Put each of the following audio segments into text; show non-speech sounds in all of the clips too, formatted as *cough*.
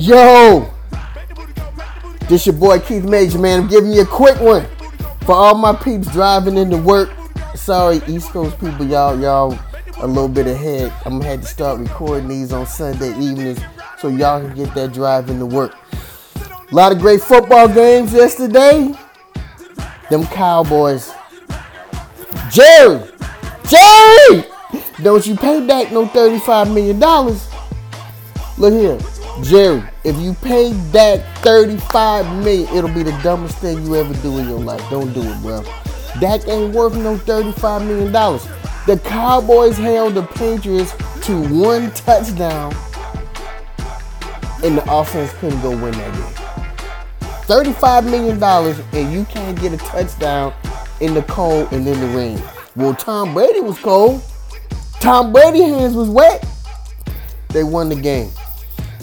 Yo, this your boy Keith Major, man. I'm giving you a quick one for all my peeps driving into work. Sorry, East Coast people, y'all, y'all a little bit ahead. I'm gonna have to start recording these on Sunday evenings so y'all can get that drive into work. A lot of great football games yesterday. Them Cowboys. Jerry, Jerry, don't you pay back no $35 million. Look here, Jerry, if you pay that 35 million, it'll be the dumbest thing you ever do in your life. Don't do it, bro. That ain't worth no 35 million dollars. The Cowboys held the Patriots to one touchdown, and the offense couldn't go win that game. $35 million, and you can't get a touchdown in the cold and in the rain. Well, Tom Brady was cold. Tom Brady hands was wet. They won the game.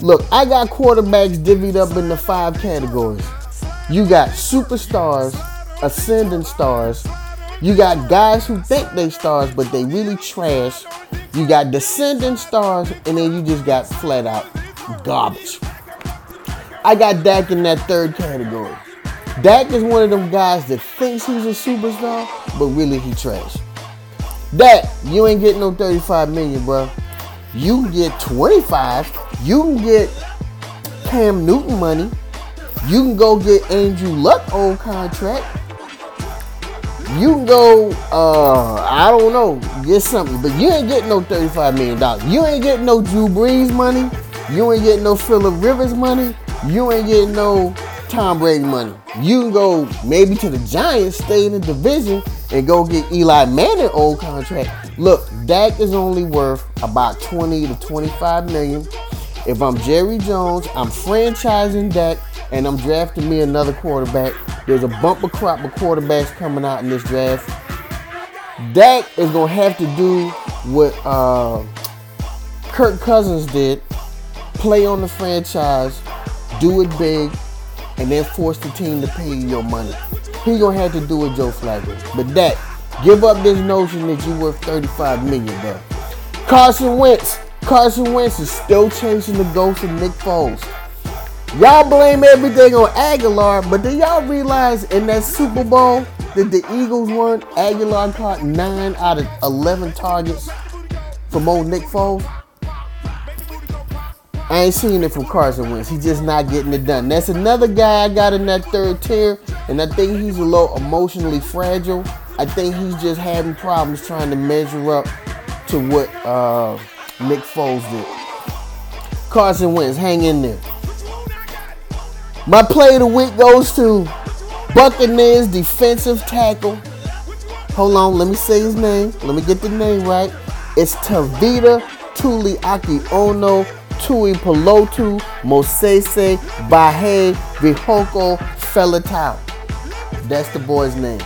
Look, I got quarterbacks divvied up into five categories. You got superstars, ascending stars. You got guys who think they stars, but they really trash. You got descending stars, and then you just got flat out garbage. I got Dak in that third category. Dak is one of them guys that thinks he's a superstar, but really he trash. Dak, you ain't getting no 35 million, bro. You get 25 you can get Cam Newton money. You can go get Andrew Luck old contract. You can go, uh, I don't know, get something, but you ain't getting no $35 million. You ain't getting no Drew Brees money. You ain't getting no Philip Rivers money. You ain't getting no Tom Brady money. You can go maybe to the Giants, stay in the division, and go get Eli Manning old contract. Look, Dak is only worth about 20 to 25 million. If I'm Jerry Jones, I'm franchising Dak and I'm drafting me another quarterback. There's a bumper crop of quarterbacks coming out in this draft. Dak is gonna have to do what uh, Kirk Cousins did: play on the franchise, do it big, and then force the team to pay you your money. He gonna have to do it, Joe Flacco. But Dak, give up this notion that you're worth 35 million, bro. Carson Wentz, Carson Wentz is still chasing the ghost of Nick Foles. Y'all blame everything on Agholor, but do y'all realize in that Super Bowl that the Eagles won, Agholor caught 9 out of 11 targets from old Nick Foles? I ain't seeing it from Carson Wentz. He's just not getting it done. That's another guy I got in that third tier, and I think he's a little emotionally fragile. I think he's just having problems trying to measure up to what uh, Nick Foles did. Carson Wentz, hang in there. My play of the week goes to Buccaneers defensive tackle. Hold on, let me say his name. Let me get the name right. It's Tavita Tuliaki Ono Tui Pelotu Mosese Bahe Vihoko Felatau. That's the boy's name.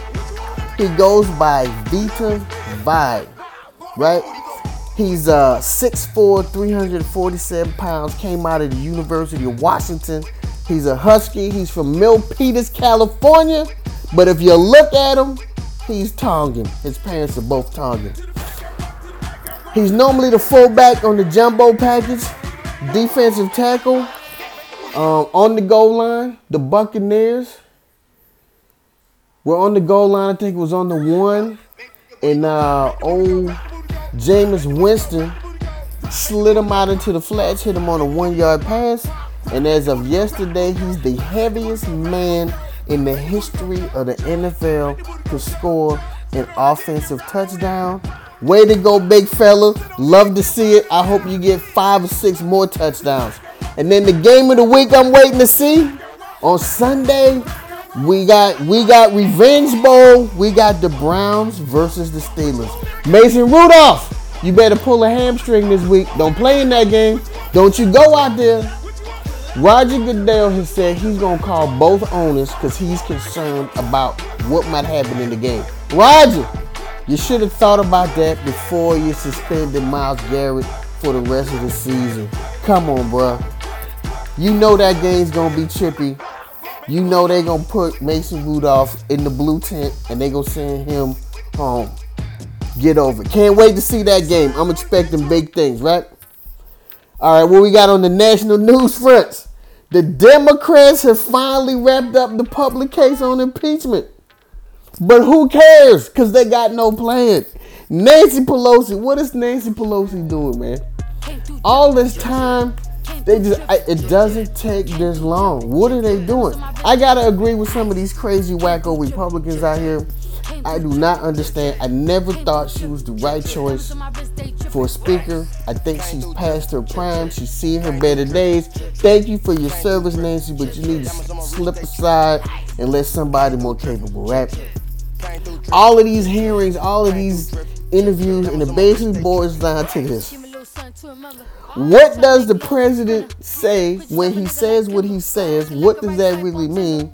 He goes by Vita Vea, right? He's uh, 6'4, 347 pounds, came out of the University of Washington. He's a Husky. He's from Milpitas, California. But if you look at him, he's Tongan. His parents are both Tongan. He's normally the fullback on the jumbo package, defensive tackle. Um, on the goal line, the Buccaneers were on the goal line. I think it was on the one. And uh, old Jameis Winston slid him out into the flats, hit him on a one yard pass. And as of yesterday, he's the heaviest man in the history of the NFL to score an offensive touchdown. Way to go, big fella. Love to see it. I hope you get five or six more touchdowns. And then the game of the week I'm waiting to see on Sunday. We got we got Revenge Bowl. We got the Browns versus the Steelers. Mason Rudolph, you better pull a hamstring this week. Don't play in that game. Don't you go out there. Roger Goodell has said he's gonna call both owners because he's concerned about what might happen in the game. Roger, you should have thought about that before you suspended Myles Garrett for the rest of the season. Come on, bro. You know that game's gonna be trippy. You know they gonna put Mason Rudolph in the blue tent and they gonna send him home. Get over. Can't wait to see that game. I'm expecting big things, right? All right, what we got on the national news fronts? The Democrats have finally wrapped up the public case on impeachment. But who cares? Because they got no plan. Nancy Pelosi, what is Nancy Pelosi doing, man? All this time, they just it doesn't take this long. What are they doing? I gotta agree with some of these crazy wacko Republicans out here. I do not understand. I never thought she was the right choice for a speaker. I think she's past her prime. She's seeing her better days. Thank you for your service, Nancy, but you need to slip aside and let somebody more capable, right? All of these hearings, all of these interviews, and it basically boils down to this. What does the president say when he says what he says? What does that really mean?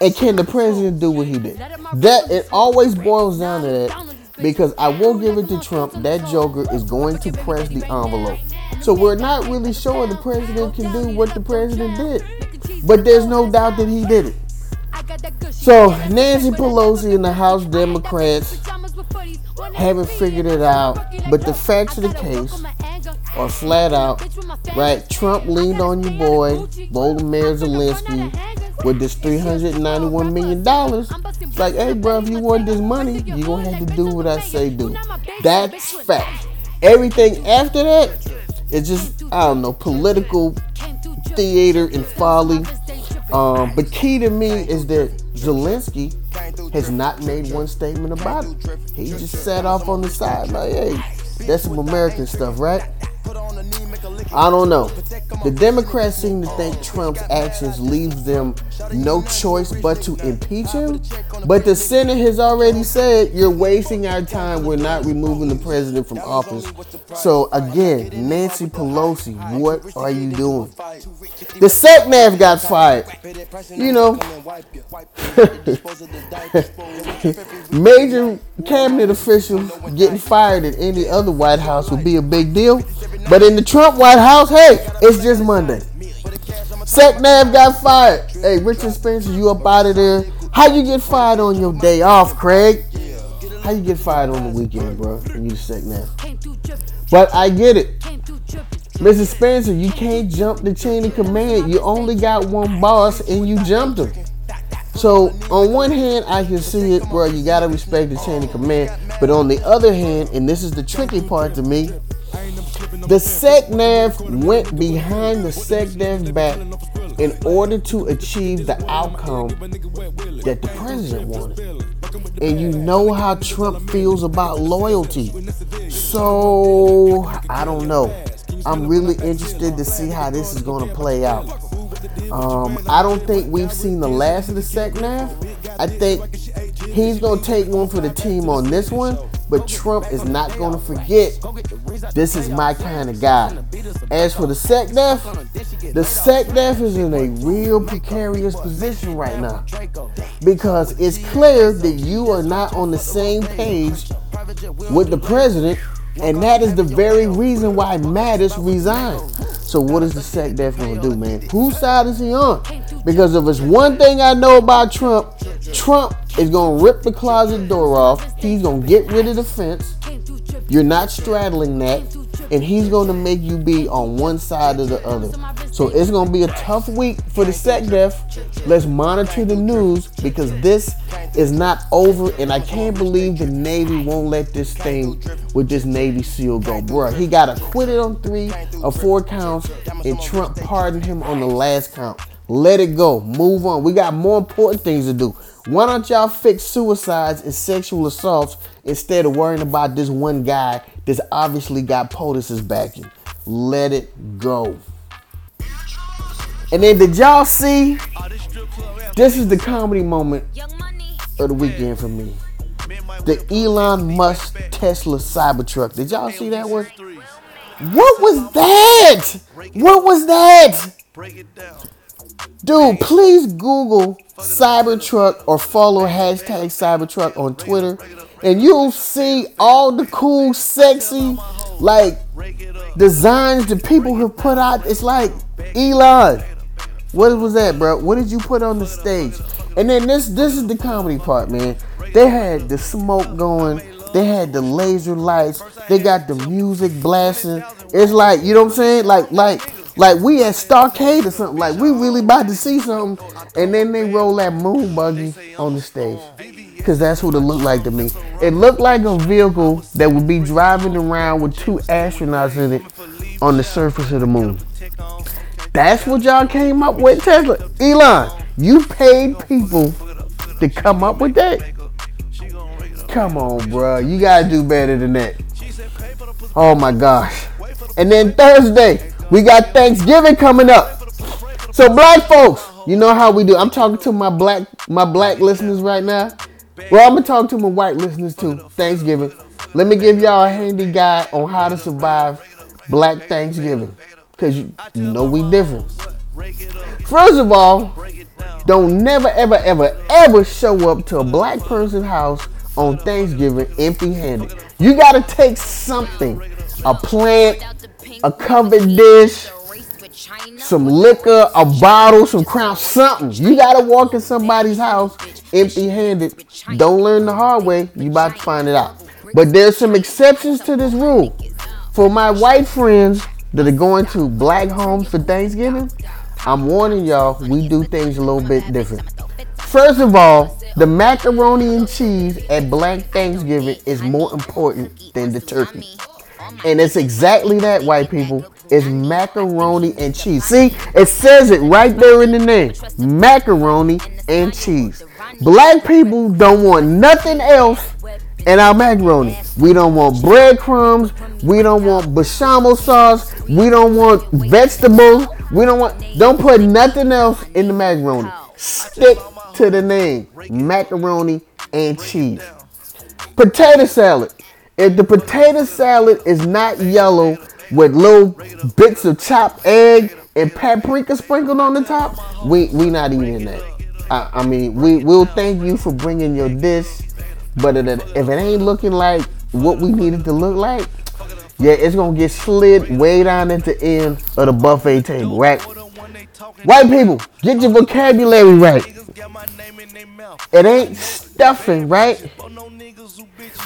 And can the president do what he did? That it always boils down to that because I will give it to Trump. That Joker is going to press the envelope. So we're not really sure the president can do what the president did, but there's no doubt that he did it. So Nancy Pelosi and the House Democrats haven't figured it out, but the facts of the case are flat out right. Trump leaned on you, boy, Volodymyr Zelensky, with this $391 million. It's like, hey, bro, if you want this money, you're going to have to do what I say do. That's fact. Everything after that is just, I don't know, political theater and folly. Um, but key to me is that Zelensky has not made one statement about it. He just sat off on the side like, hey, that's some American stuff, right? I don't know. The Democrats seem to think Trump's actions leaves them no choice but to impeach him. But the Senate has already said you're wasting our time. We're not removing the president from office. So again, Nancy Pelosi, what are you doing? The SecNav got fired. You know, *laughs* major cabinet officials getting fired in any other White House would be a big deal. But in the Trump White House, hey, it's just Monday. SecNav got fired. Hey, Richard Spencer, you up out of there. How you get fired on your day off, Craig? How you get fired on the weekend, bro? And you the SecNav. But I get it. Mrs. Spencer, you can't jump the chain of command. You only got one boss and you jumped him. So on one hand, I can see it bro. you gotta respect the chain of command, but on the other hand, and this is the tricky part to me, the SecNav went behind the SecDef back in order to achieve the outcome that the president wanted. And you know how Trump feels about loyalty. So, I don't know. I'm really interested to see how this is going to play out. Um, I don't think we've seen the last of the SecNav. I think he's going to take one for the team on this one, but Trump is not going to forget this is my kind of guy. As for the SecDef, the SecDef is in a real precarious position right now because it's clear that you are not on the same page with the president, and that is the very reason why Mattis resigned. So what is the SecDef going to do, man? Whose side is he on? Because if it's one thing I know about Trump, Trump is to rip the closet door off. He's to get rid of the fence. You're not straddling that. And he's to make you be on one side or the other. So it's to be a tough week for the SecDef. Let's monitor the news because this is not over. And I can't believe the Navy won't let this thing with this Navy SEAL go. Bruh, he got acquitted on three or four counts. And Trump pardoned him on the last count. Let it go. Move on. We got more important things to do. Why don't y'all fix suicides and sexual assaults instead of worrying about this one guy that's obviously got POTUS's backing? Let it go. And then did y'all see? This is the comedy moment of the weekend for me. The Elon Musk Tesla Cybertruck. Did y'all see that one? What was that? What was that? Dude, please Google Cybertruck or follow hashtag Cybertruck on Twitter, and you'll see all the cool, sexy, like designs that people have put out. It's like Elon. What was that, bro? What did you put on the stage? And then this this is the comedy part, man. They had the smoke going. They had the laser lights. They got the music blasting. It's like, you know what I'm saying? Like like Like we at Starcade or something. Like we really about to see something. And then they roll that moon buggy on the stage. Cause that's what it looked like to me. It looked like a vehicle that would be driving around with two astronauts in it on the surface of the moon. That's what y'all came up with, Tesla. Elon, you paid people to come up with that. Come on, bro. You gotta do better than that. Oh my gosh. And then Thursday, we got Thanksgiving coming up. So black folks, you know how we do. I'm talking to my black my black listeners right now. Well, I'm gonna talk to my white listeners too. Thanksgiving. Let me give y'all a handy guide on how to survive Black Thanksgiving. Cause you, you know we different. First of all, don't never ever ever ever show up to a black person's house on Thanksgiving empty handed. You gotta take something. A plant, a covered dish, some liquor, a bottle, some crown, something. You gotta walk in somebody's house empty handed. Don't learn the hard way. You about to find it out. But there's some exceptions to this rule. For my white friends that are going to black homes for Thanksgiving, I'm warning y'all, we do things a little bit different. First of all, the macaroni and cheese at Black Thanksgiving is more important than the turkey. And it's exactly that, white people. It's macaroni and cheese. See, it says it right there in the name macaroni and cheese. Black people don't want nothing else in our macaroni. We don't want breadcrumbs. We don't want bechamel sauce. We don't want vegetables. We don't want. Don't put nothing else in the macaroni. Stick to the name macaroni and cheese. Potato salad. If the potato salad is not yellow with little bits of chopped egg and paprika sprinkled on the top, we we not eating that. I, I mean, we will thank you for bringing your dish, but if it, if it ain't looking like what we needed to look like, yeah, it's gonna get slid way down at the end of the buffet table, right? White people, get your vocabulary right. It ain't stuffing, right?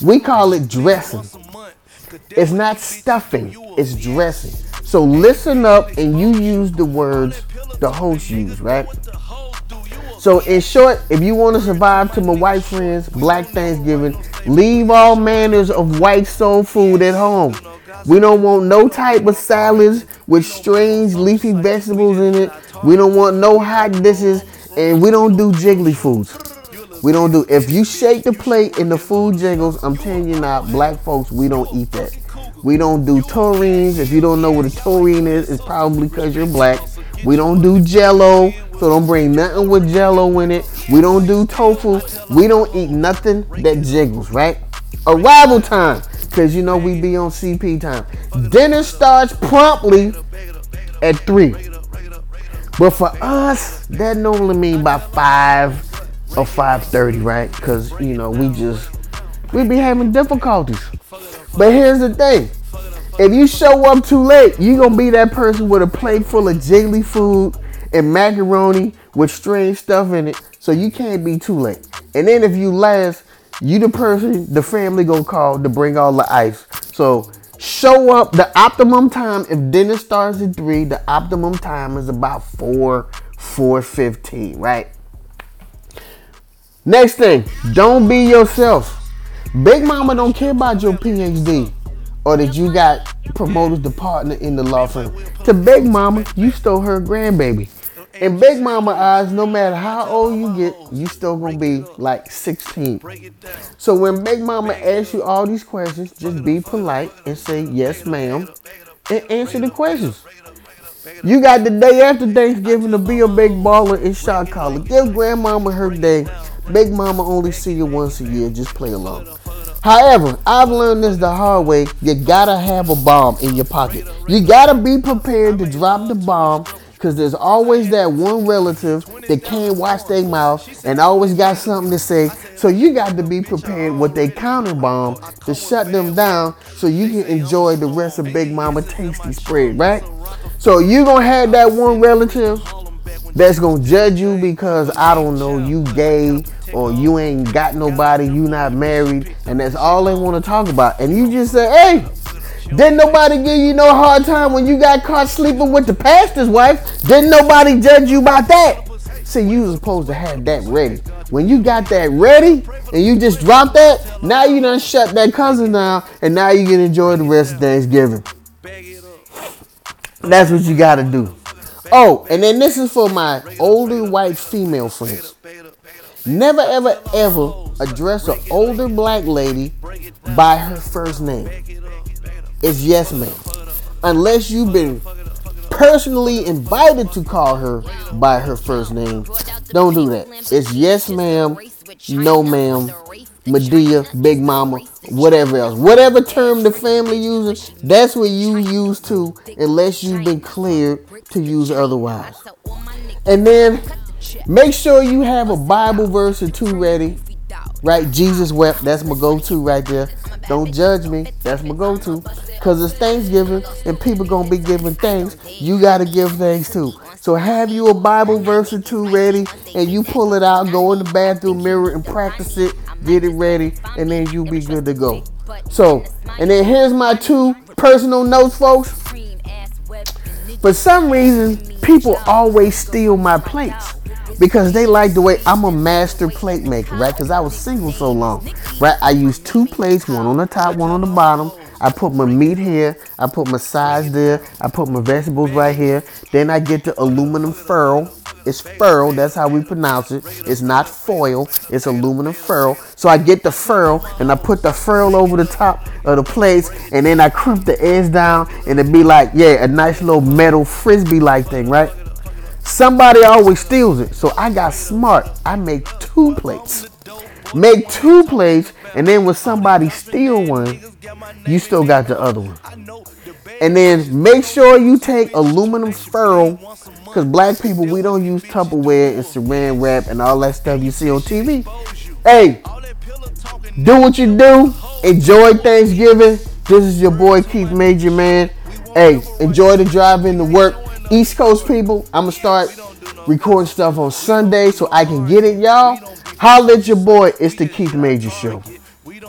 We call it dressing. It's not stuffing, it's dressing. So listen up and you use the words the host use, right? So in short, if you want to survive to my white friends, Black Thanksgiving, leave all manners of white soul food at home. We don't want no type of salads with strange leafy vegetables in it. We don't want no hot dishes, and we don't do jiggly foods. We don't do. If you shake the plate and the food jiggles, I'm telling you now, black folks, we don't eat that. We don't do terrines. If you don't know what a terrine is, it's probably because you're black. We don't do jello, so don't bring nothing with jello in it. We don't do tofu. We don't eat nothing that jiggles, right? Arrival time, because you know we be on CP time. Dinner starts promptly at 3. But for us, that normally mean by 5 or 5.30, right? Because, you know, we just, we be having difficulties. But here's the thing. If you show up too late, you to be that person with a plate full of jiggly food and macaroni with strange stuff in it. So you can't be too late. And then if you last, you the person the family gonna call to bring all the ice. So show up the optimum time if dinner starts at three, the optimum time is about four, four fifteen, right? Next thing, don't be yourself. Big Mama don't care about your PhD or that you got promoted to partner in the law firm. To Big Mama, you stole her grandbaby. In Big Mama eyes, no matter how old you get, you still gonna be like 16. So when Big Mama asks you all these questions, just be polite and say yes, ma'am, and answer the questions. You got the day after Thanksgiving to be a big baller in shot caller. Give grandmama her day. Big mama only see you once a year. Just play along. However, I've learned this the hard way. You gotta have a bomb in your pocket. You gotta be prepared to drop the bomb because there's always that one relative that can't watch their mouth and always got something to say. So you got to be prepared with a counter bomb to shut them down so you can enjoy the rest of Big Mama Tasty spread, right? So you gonna have that one relative that's gonna judge you because I don't know you gay or you ain't got nobody, you not married, and that's all they want to talk about. And you just say, hey, Didn't nobody give you no hard time when you got caught sleeping with the pastor's wife? Didn't nobody judge you about that? See, you was supposed to have that ready. When you got that ready and you just dropped that, now you done shut that cousin down and now you can enjoy the rest of Thanksgiving. That's what you gotta do. Oh, and then this is for my older white female friends. Never, ever, ever address an older black lady by her first name. It's yes, ma'am. Unless you've been personally invited to call her by her first name, don't do that. It's yes, ma'am, no, ma'am, Madea, Big Mama, whatever else. Whatever term the family uses, that's what you use too, unless you've been cleared to use otherwise. And then make sure you have a Bible verse or two ready. Right? Jesus wept. That's my go to right there. Don't judge me. That's my go to. Because it's Thanksgiving and people to be giving thanks. You got to give thanks too. So have you a Bible verse or two ready and you pull it out, go in the bathroom mirror and practice it, get it ready, and then you'll be good to go. So, and then here's my two personal notes, folks. For some reason, people always steal my plates because they like the way I'm a master plate maker, right? Because I was single so long, right? I use two plates, one on the top, one on the bottom. I put my meat here, I put my sides there, I put my vegetables right here. Then I get the aluminum foil. It's foil, that's how we pronounce it. It's not foil, it's aluminum foil. So I get the foil and I put the foil over the top of the plates and then I crimp the edge down and it be like, yeah, a nice little metal frisbee like thing, right? Somebody always steals it. So I got smart. I make two plates. Make two plates, and then when somebody steal one, you still got the other one. And then make sure you take aluminum foil, because black people, we don't use Tupperware and saran wrap and all that stuff you see on TV. Hey, do what you do. Enjoy Thanksgiving. This is your boy Keith Major, man. Hey, enjoy the drive in into work. East Coast people, I'm gonna start recording stuff on Sunday so I can get it, y'all. Holla at your boy. It's the Keith Major Show.